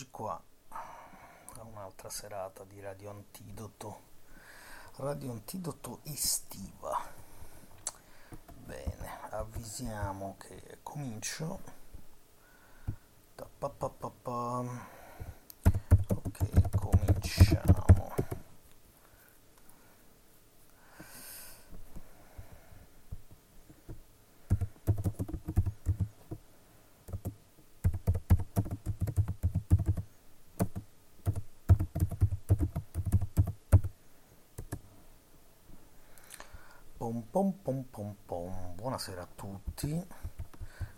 Eccoci qua a un'altra serata di Radio Antidoto, Radio Antidoto estiva. Bene, avvisiamo che comincio. Ok, cominciamo. Buonasera a tutti,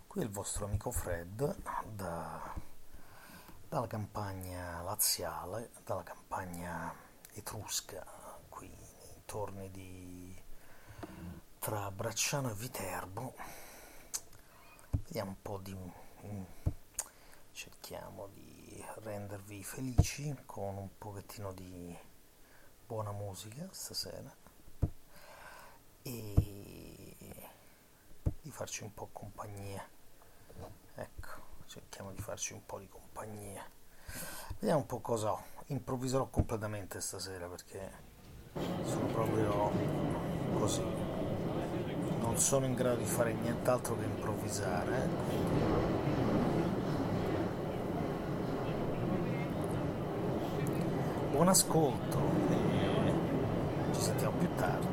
qui è il vostro amico Fred da, dalla campagna laziale, dalla campagna etrusca, qui nei torni di tra Bracciano e Viterbo. Vediamo un po' di... cerchiamo di rendervi felici con un pochettino di buona musica stasera e farci un po' compagnia. Ecco, cerchiamo di farci un po' di compagnia. Vediamo un po' cosa ho. Improvviserò completamente stasera perché sono proprio così. Non sono in grado di fare nient'altro che improvvisare. Buon ascolto e ci sentiamo più tardi.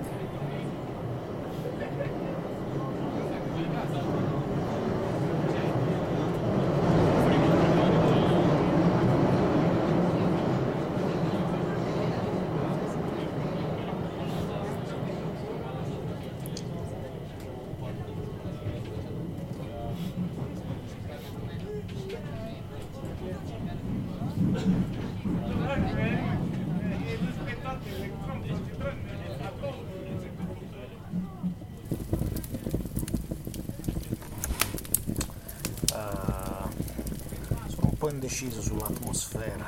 indecisos sull'atmosfera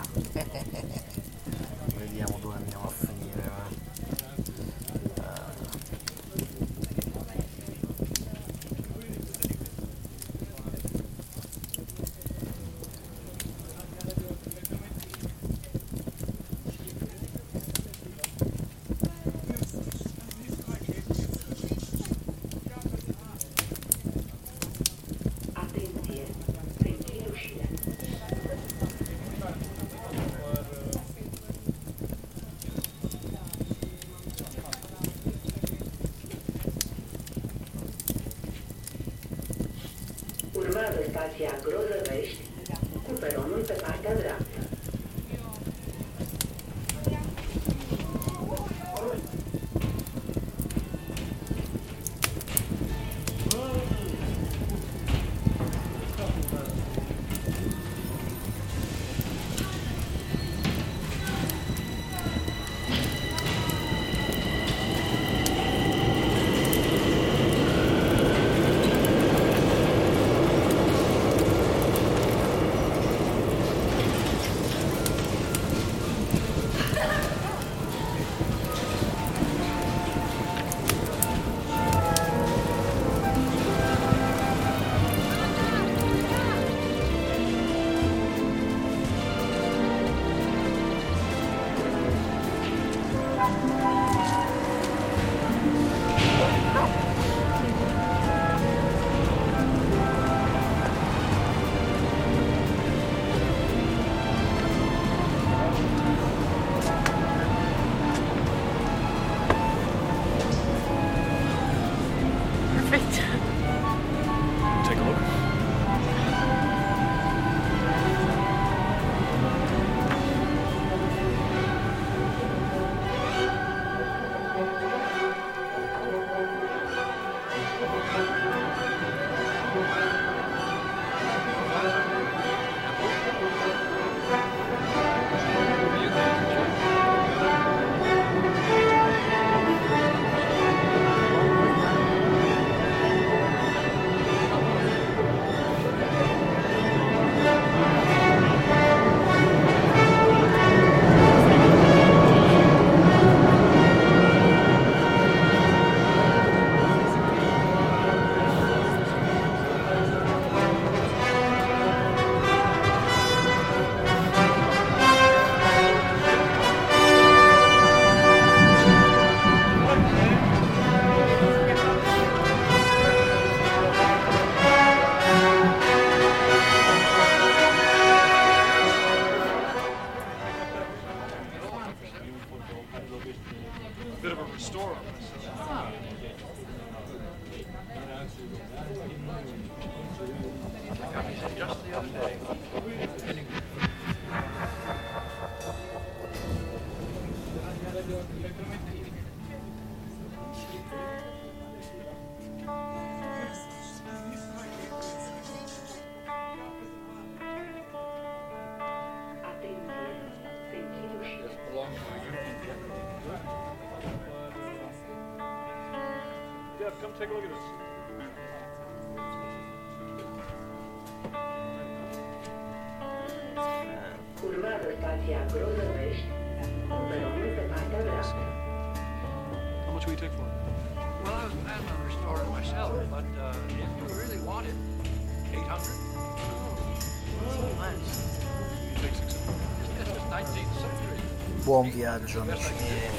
Um homens. É,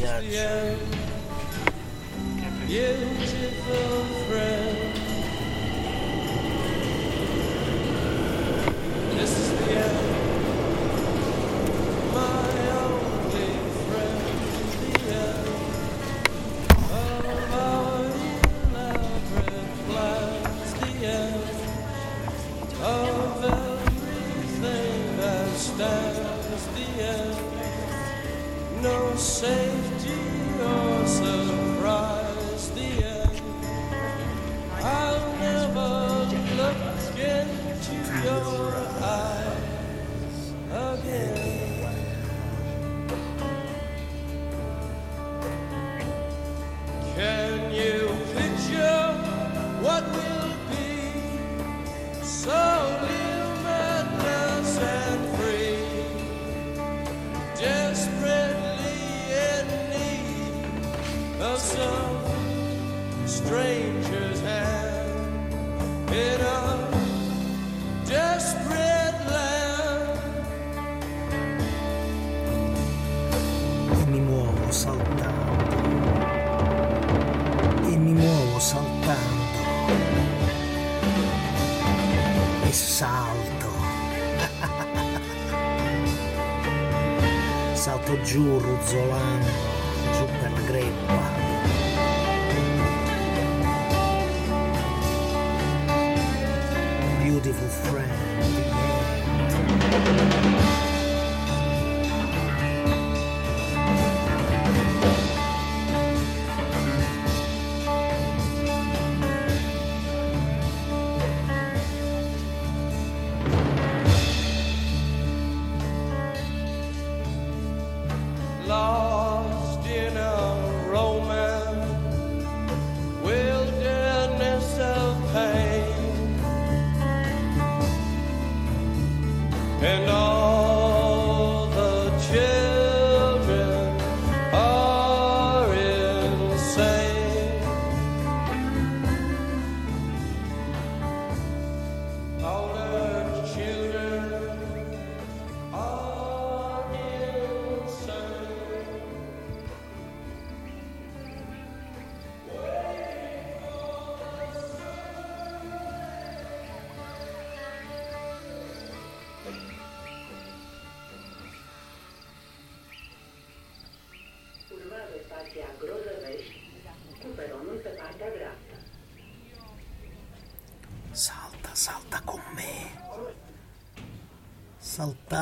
viagem. You're right.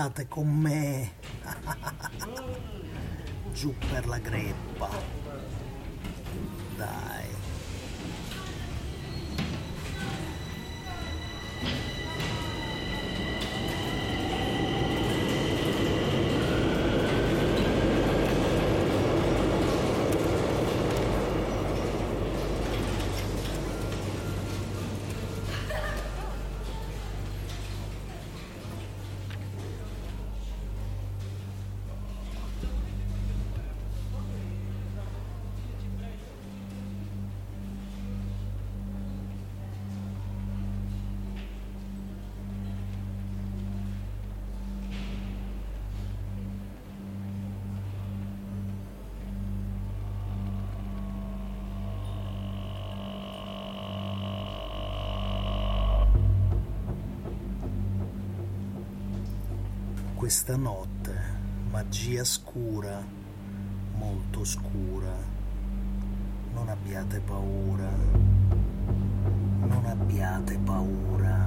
state con me giù per la greve. questa notte, magia scura, molto scura. Non abbiate paura, non abbiate paura.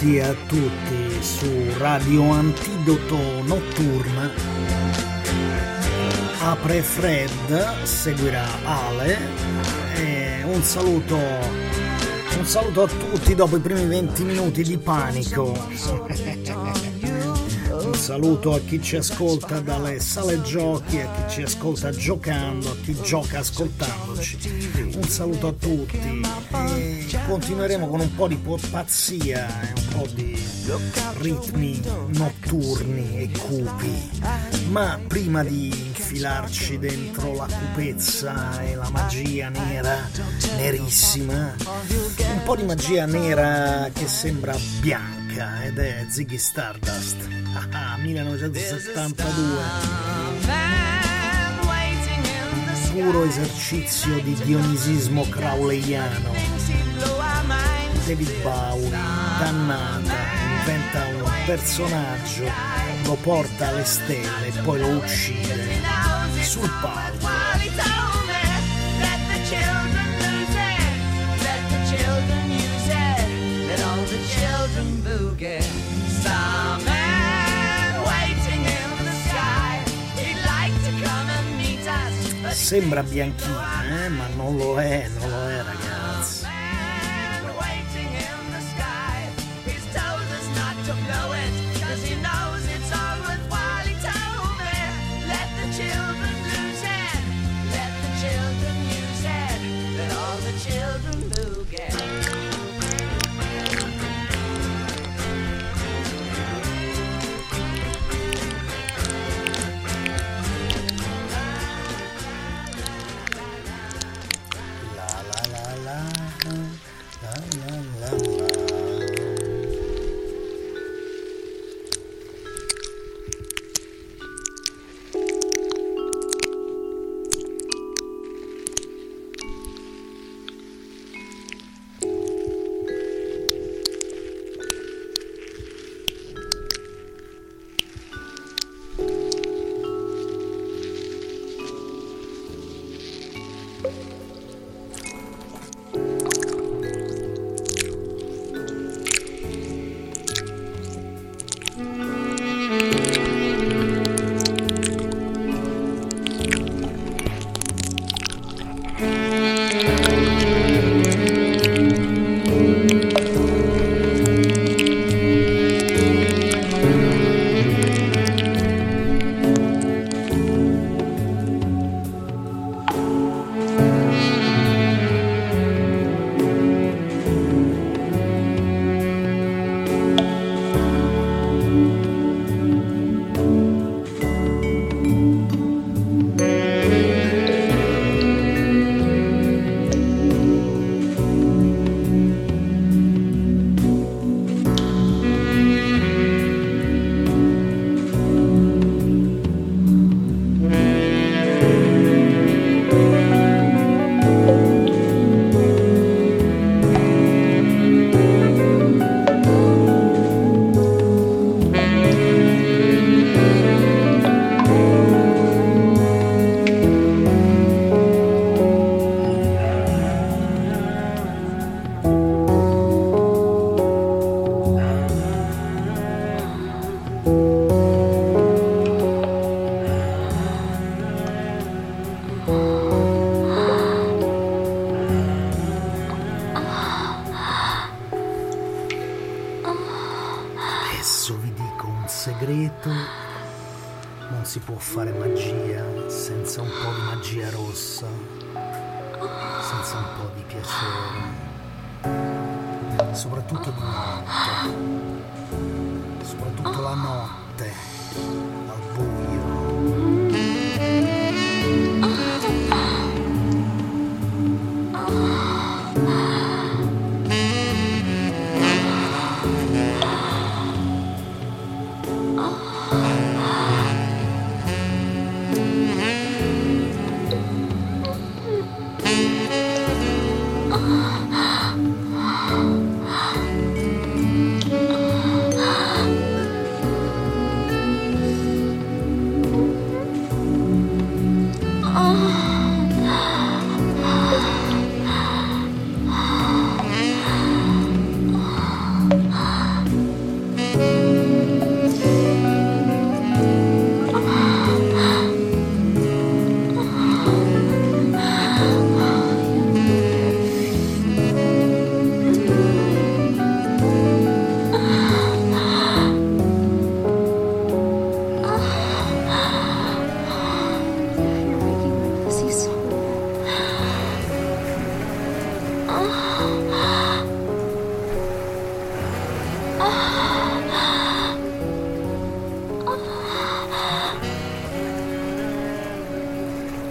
Benvenuti a tutti su Radio Antidoto Notturna. Apre Fred, seguirà Ale. E un saluto. Un saluto a tutti dopo i primi 20 minuti di panico. Saluto a chi ci ascolta dalle sale giochi, a chi ci ascolta giocando, a chi gioca ascoltandoci. Un saluto a tutti e continueremo con un po' di pazzia e un po' di ritmi notturni e cupi. Ma prima di infilarci dentro la cupezza e la magia nera, nerissima, un po' di magia nera che sembra bianca ed è Ziggy Stardust. Ah, 1972. Puro esercizio di dionisismo crowleyano. David Bowie, dannata, inventa un personaggio, lo porta alle stelle e poi lo uccide sul palco. Sembra bianchina, eh? ma non lo è, non lo è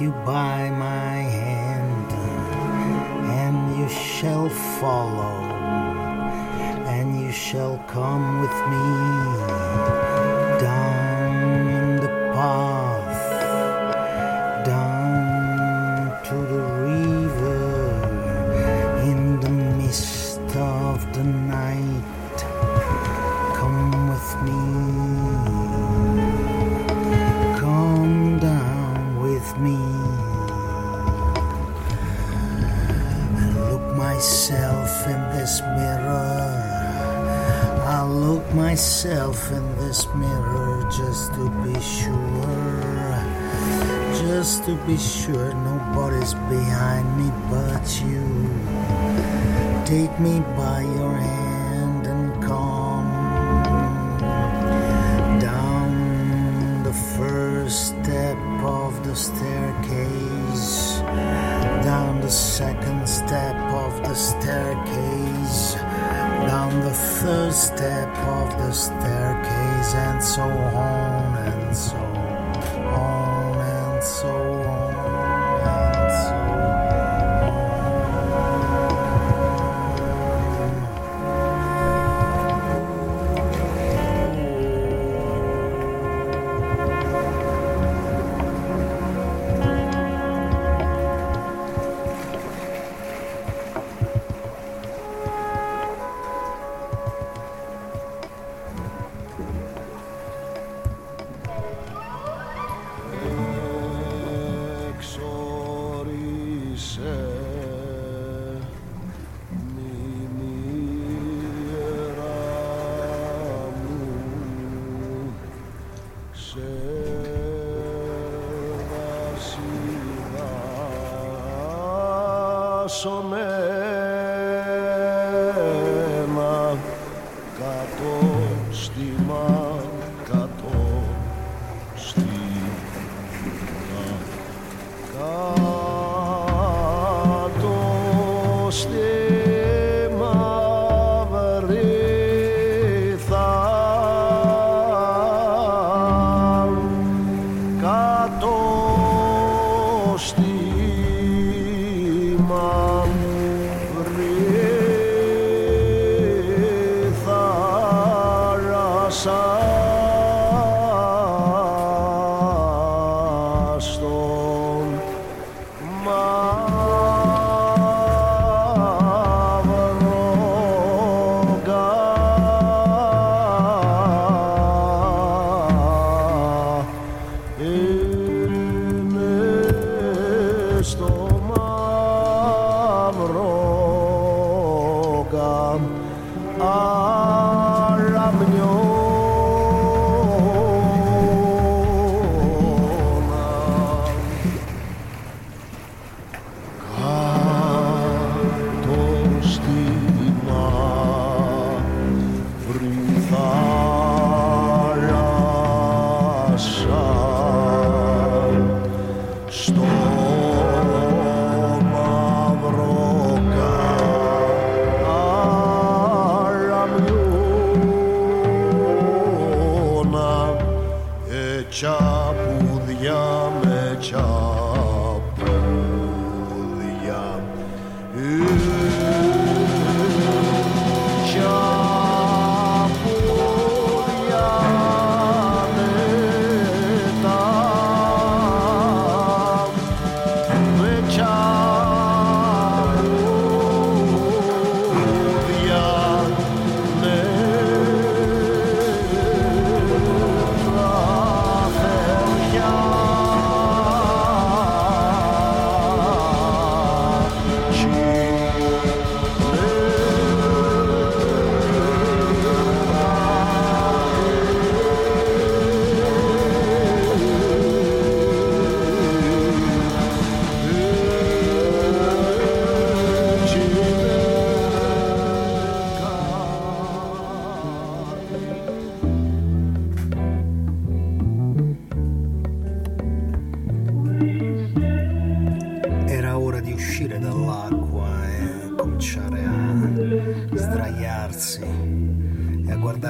you by my hand, and you shall follow, and you shall come with me. Be sure nobody's behind me but you. Take me by your hand and come down the first step of the staircase, down the second step of the staircase, down the third step of the staircase, and so on and so on some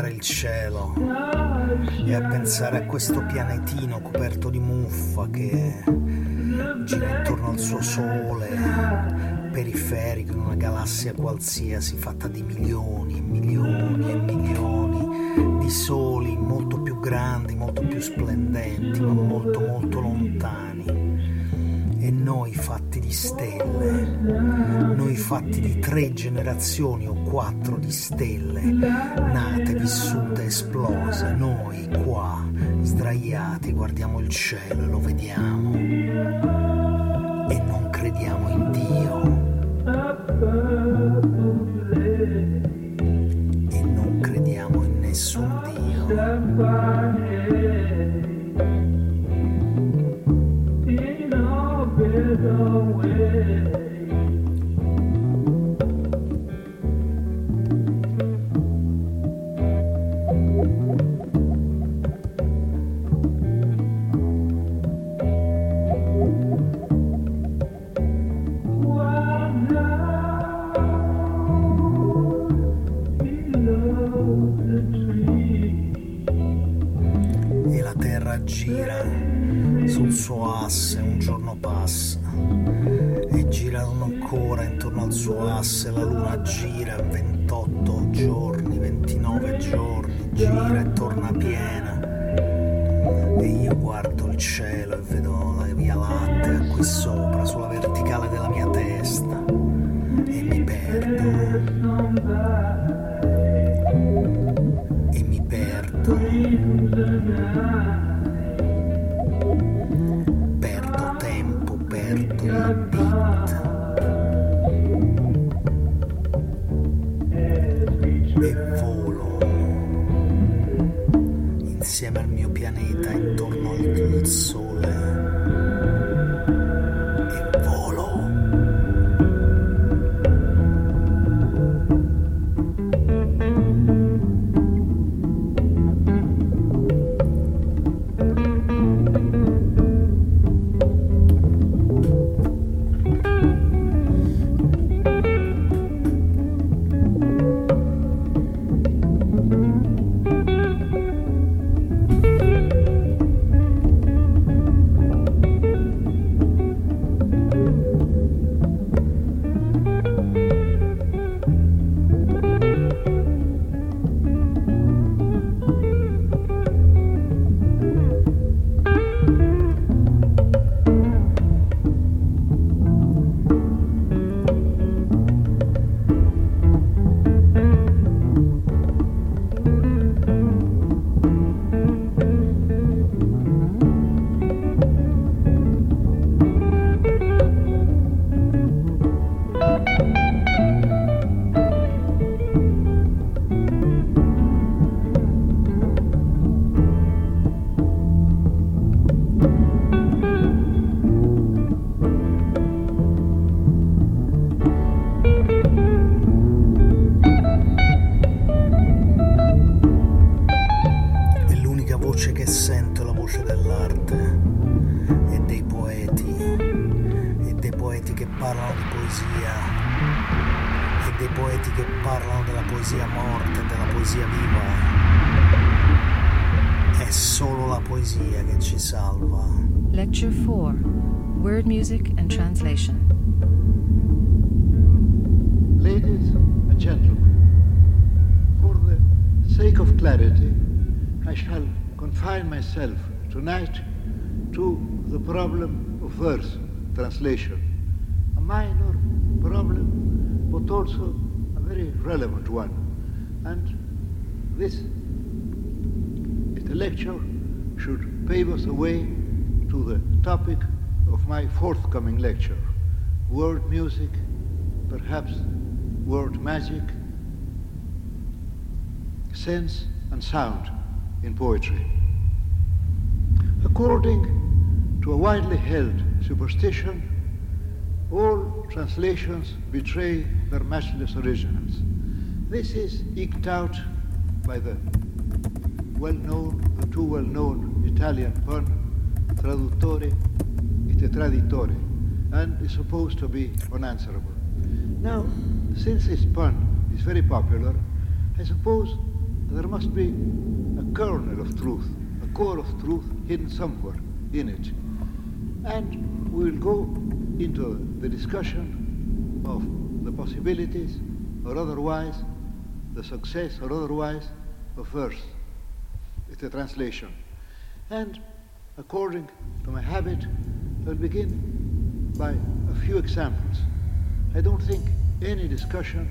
guardare il cielo e a pensare a questo pianetino coperto di muffa che gira intorno al suo sole, periferico in una galassia qualsiasi fatta di milioni e milioni e milioni di soli molto più grandi, molto più splendenti, ma molto molto lontani noi fatti di stelle, noi fatti di tre generazioni o quattro di stelle, nate, vissute, esplose, noi qua, sdraiati, guardiamo il cielo e lo vediamo e non crediamo in Dio. But also a very relevant one. And this lecture should pave us a way to the topic of my forthcoming lecture, word music, perhaps word magic, sense and sound in poetry. According to a widely held superstition, all translations betray their matchless originals. This is eked out by the well-known, the too well-known Italian pun, traduttore et traditore, and is supposed to be unanswerable. Now, since this pun is very popular, I suppose there must be a kernel of truth, a core of truth hidden somewhere in it. And we will go into the discussion of the possibilities or otherwise, the success or otherwise of verse. It's a translation. And according to my habit, I'll begin by a few examples. I don't think any discussion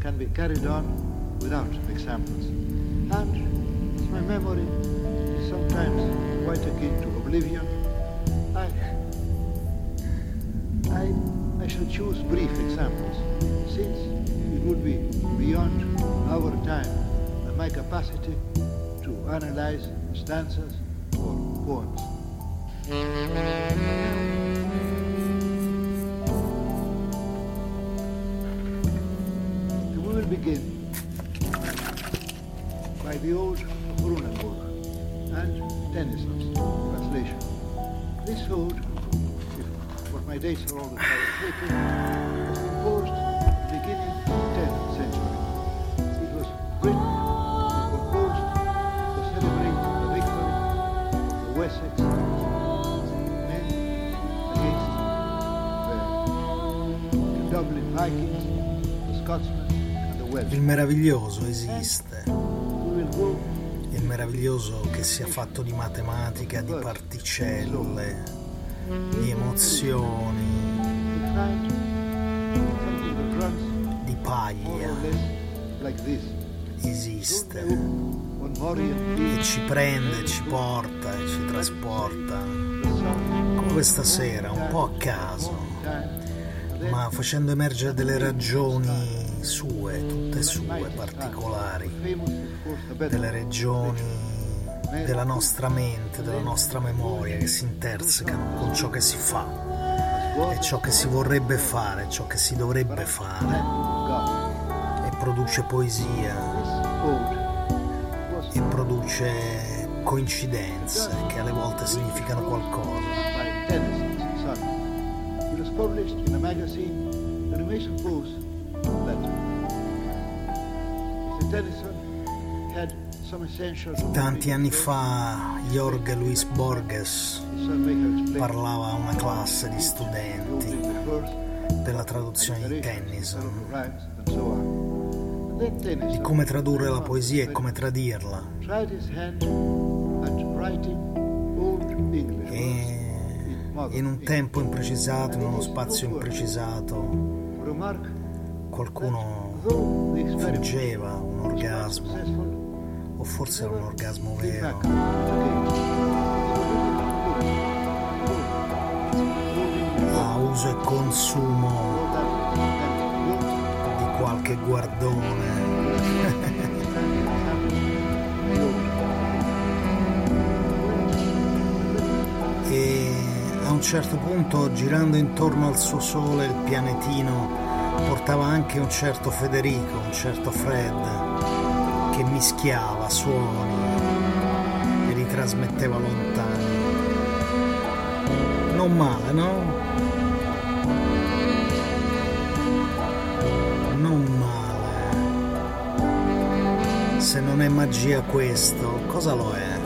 can be carried on without examples. And my memory is sometimes quite akin to oblivion, I, I, I shall choose brief examples, since it would be beyond our time and my capacity to analyze stanzas or poems. We will begin by the old Brunenburg and Tennyson's translation. This ode, my dates are all the time composed at the beginning of the 10th century. It was written and composed to celebrate the victory Wessex, against the Welsh. Il meraviglioso esiste. Il meraviglioso che sia fatto di matematica, di particelle, di emozioni, di paglia. Esiste. E ci prende, ci porta e ci trasporta. Come questa sera, un po' a caso, ma facendo emergere delle ragioni sue, tutte sue, particolari. delle regioni della nostra mente, della nostra memoria che si intersecano con ciò che si fa e ciò che si vorrebbe fare, ciò che si dovrebbe fare e produce poesia e produce coincidenze che alle volte significano qualcosa. Tennyson Tanti anni fa Jorge Luis Borges parlava a una classe di studenti della traduzione di Tennyson, di come tradurre la poesia e come tradirla. E in un tempo imprecisato, in uno spazio imprecisato, qualcuno fuggeva un orgasmo, o forse era un orgasmo vero. again. a uso e consumo di qualche guardone. E a un certo punto, girando intorno al suo sole, il pianetino portava anche un certo Federico, un certo Fred, che mischiava suoni e li trasmetteva lontani. Non male, no? Non male. Se non è magia questo, cosa lo è?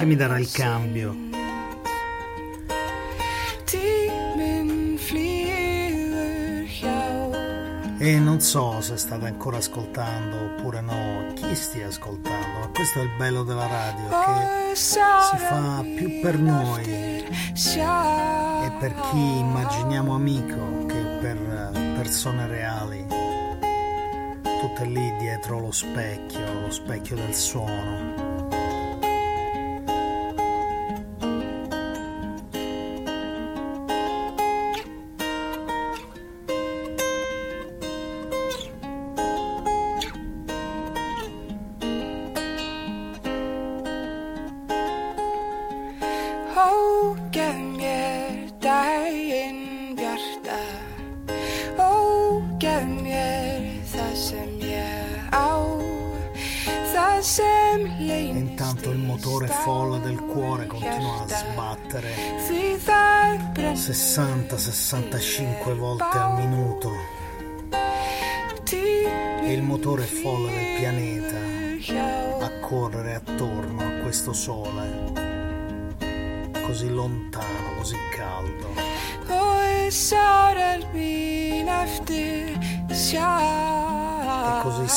Che mi darà il cambio. E non so se state ancora ascoltando oppure no, chi stia ascoltando, ma questo è il bello della radio, che si fa più per noi e per chi immaginiamo amico che per eh, persone reali, tutte lì dietro lo specchio, lo specchio del suono. 60-65 volte al minuto e il motore folle del pianeta a correre attorno a questo sole così lontano, così caldo. E così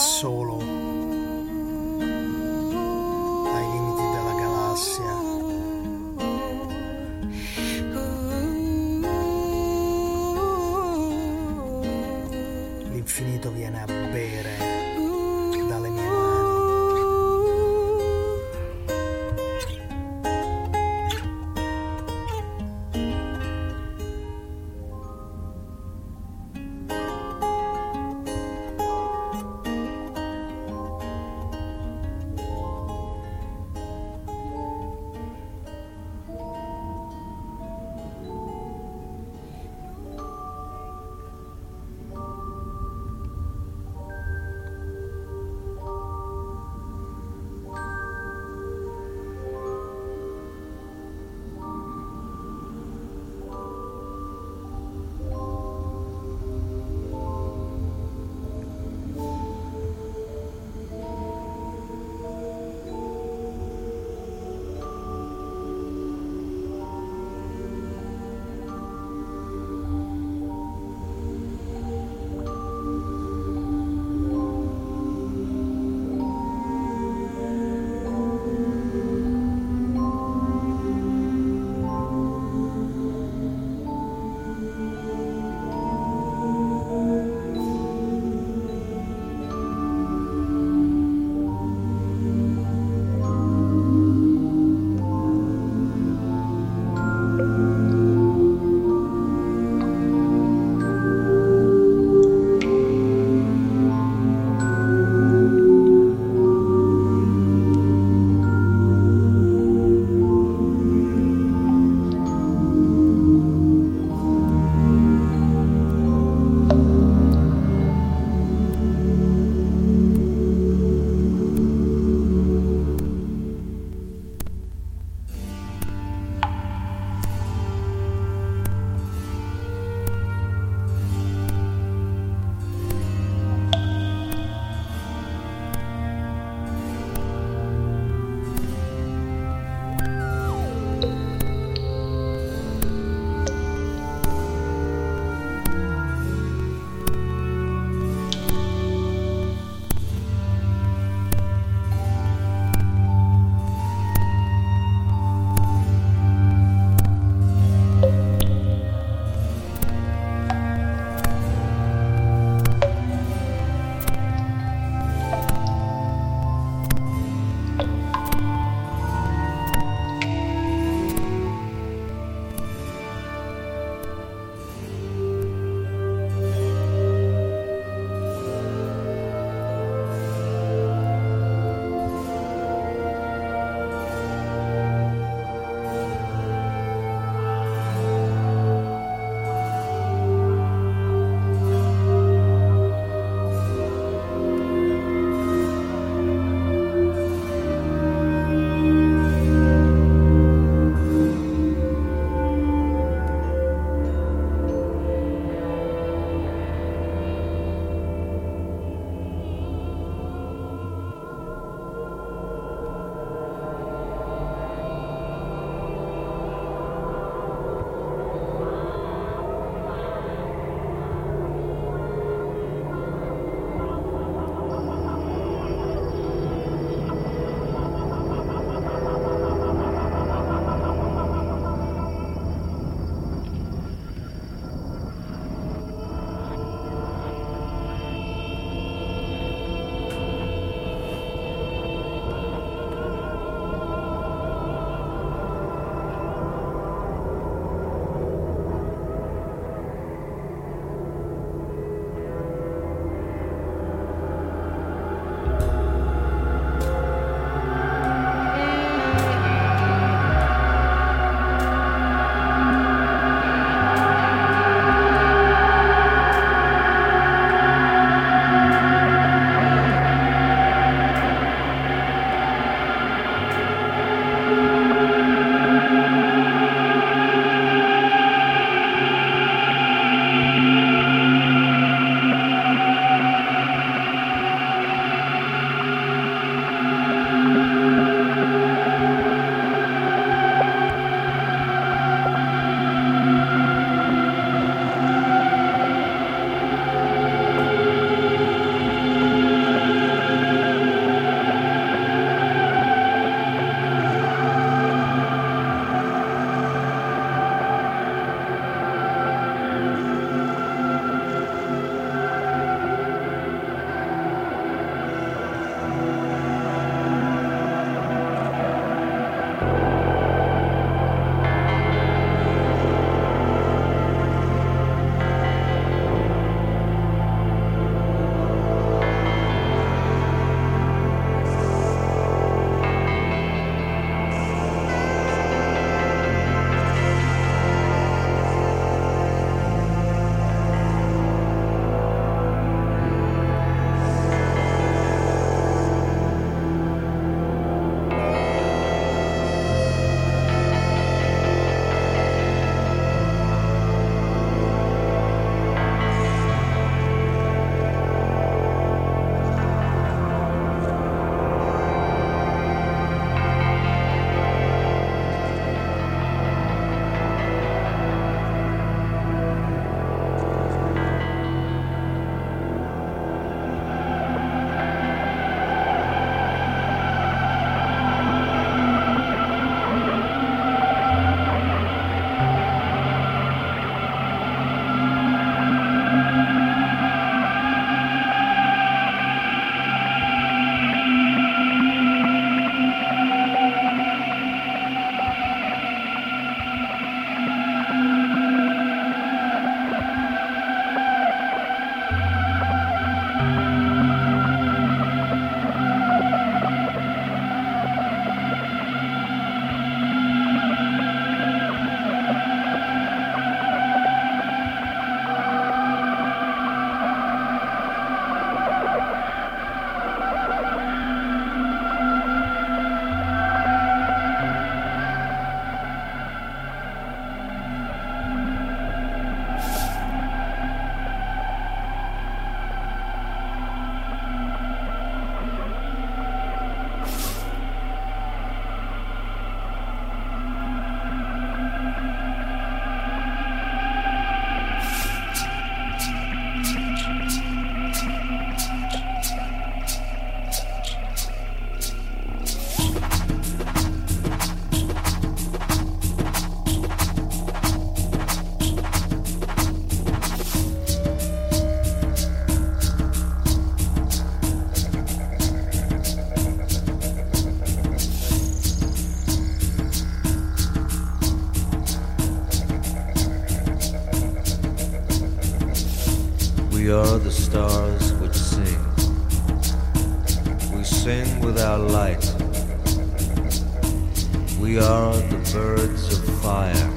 We are the birds of fire.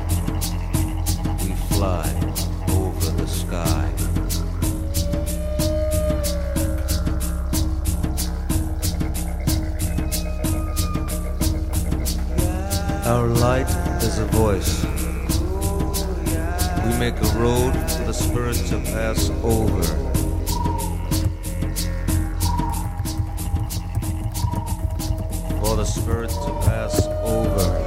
We fly over the sky. Our light is a voice. We make a road for the spirit to pass over. For the spirit to pass over.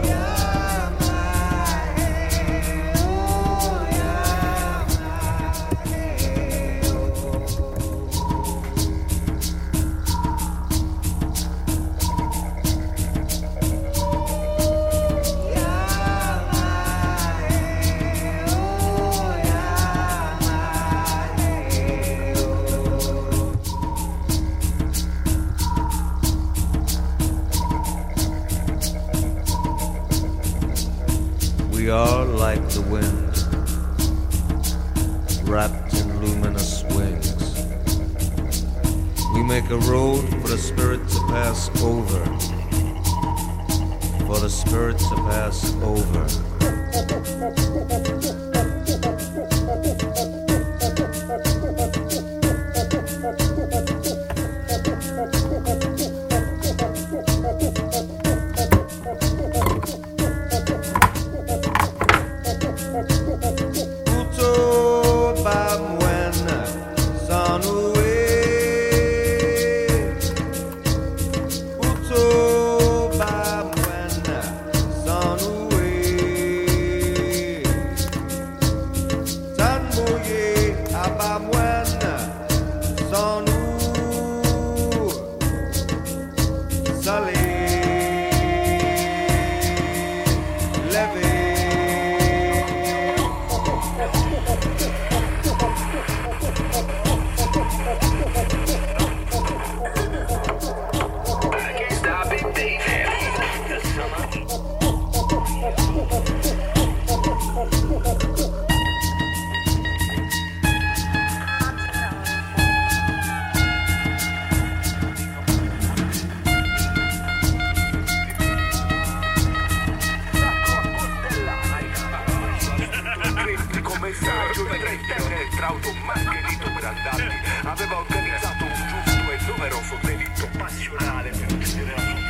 Trauto margherito per andarti aveva organizzato un giusto e numeroso delitto passionale per uccidere la Vieni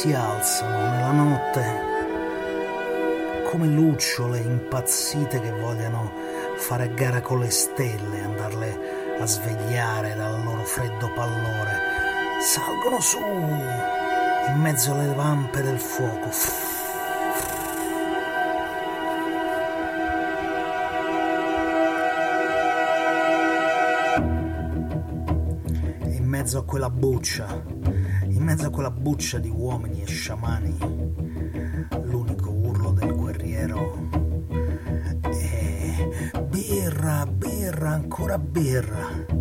si alzano nella notte come lucciole impazzite che vogliono fare gara con le stelle, andarle a svegliare dal loro freddo pallore. Salgono su in mezzo alle vampe del fuoco. In mezzo a quella buccia mezzo a quella buccia di uomini e sciamani, l'unico urlo del guerriero è birra, birra, ancora birra.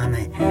on it.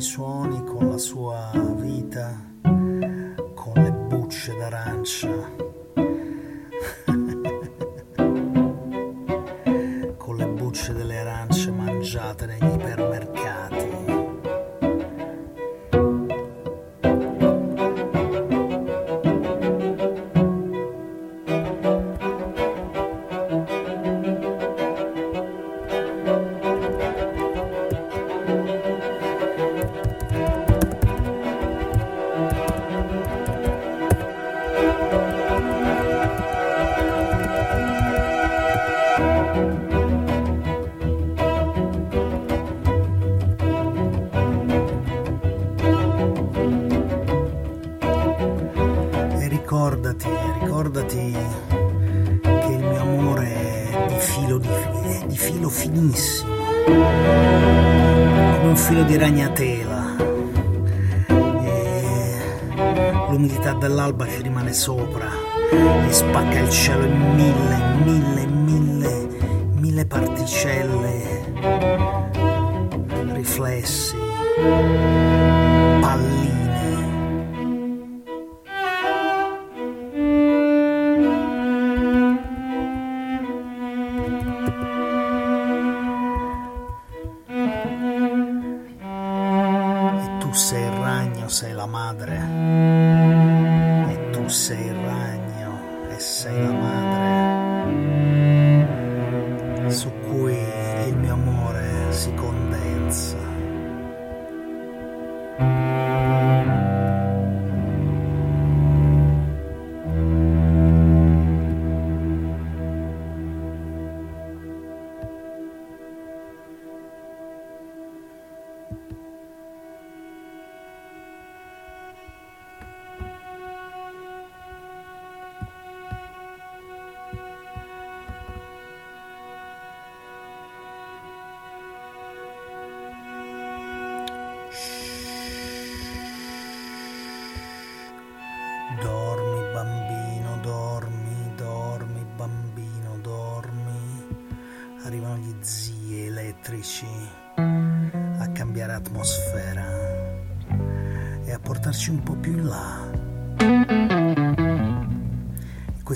suoi suoni, con la sua vita, con le bucce d'arancia.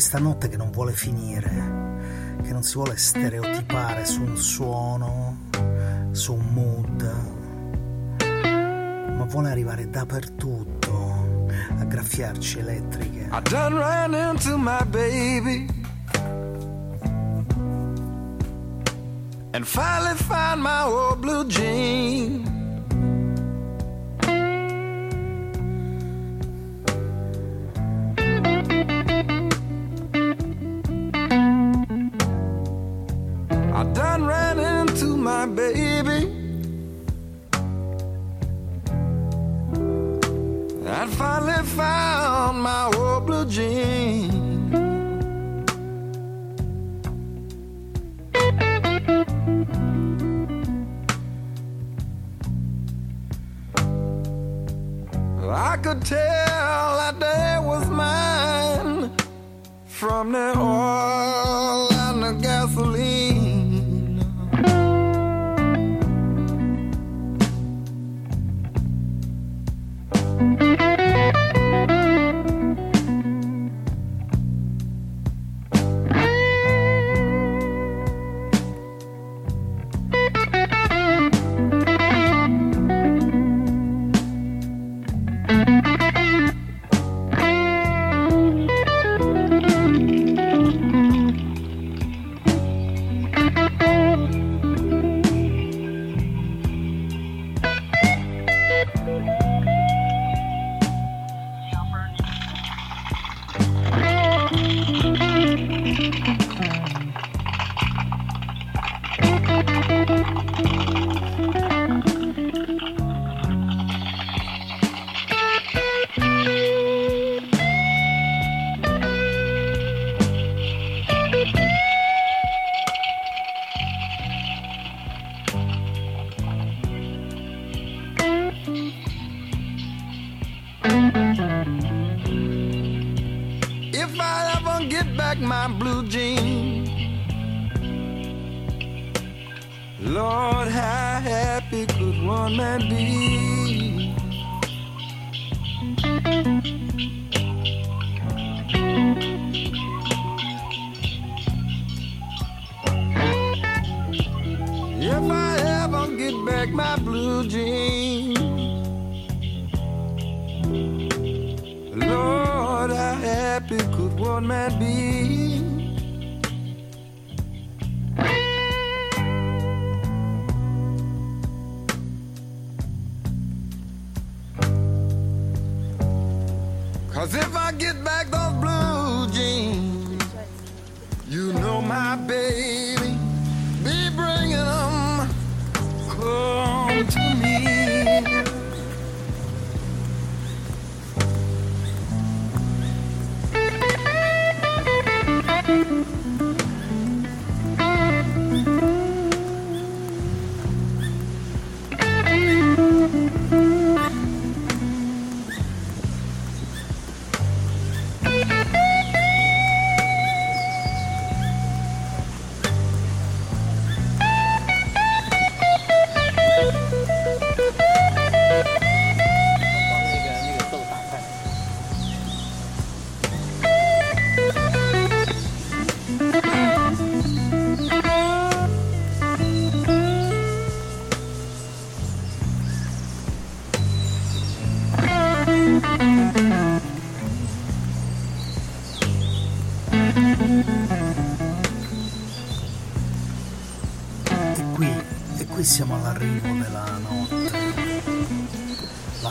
Questa notte che non vuole finire, che non si vuole stereotipare su un suono, su un mood, ma vuole arrivare dappertutto a graffiarci elettriche. I done ran into my baby and finally found my old blue jean. If I ever get back my blue jeans, Lord, how happy could one man be? Cause if I get back those blue jeans, you know my baby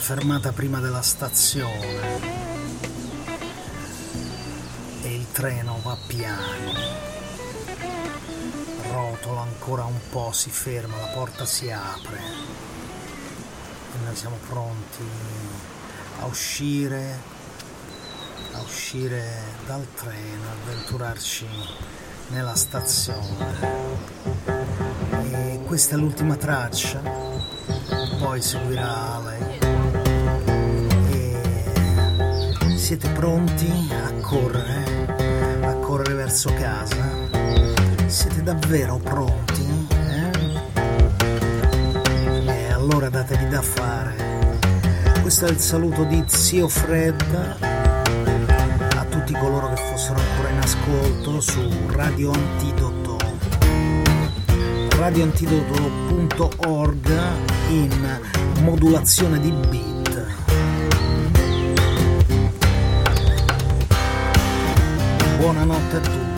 fermata prima della stazione. E il treno va piano. Rotola ancora un po', si ferma, la porta si apre. E noi siamo pronti a uscire a uscire dal treno, avventurarci nella stazione. E questa è l'ultima traccia poi seguirà lei. Siete pronti a correre, a correre verso casa? Siete davvero pronti? Eh? E allora datevi da fare. Questo è il saluto di Zio Fred a tutti coloro che fossero ancora in ascolto su Radio Antidoto radioantidoto.org in modulazione di beat. Buonanotte a tutti,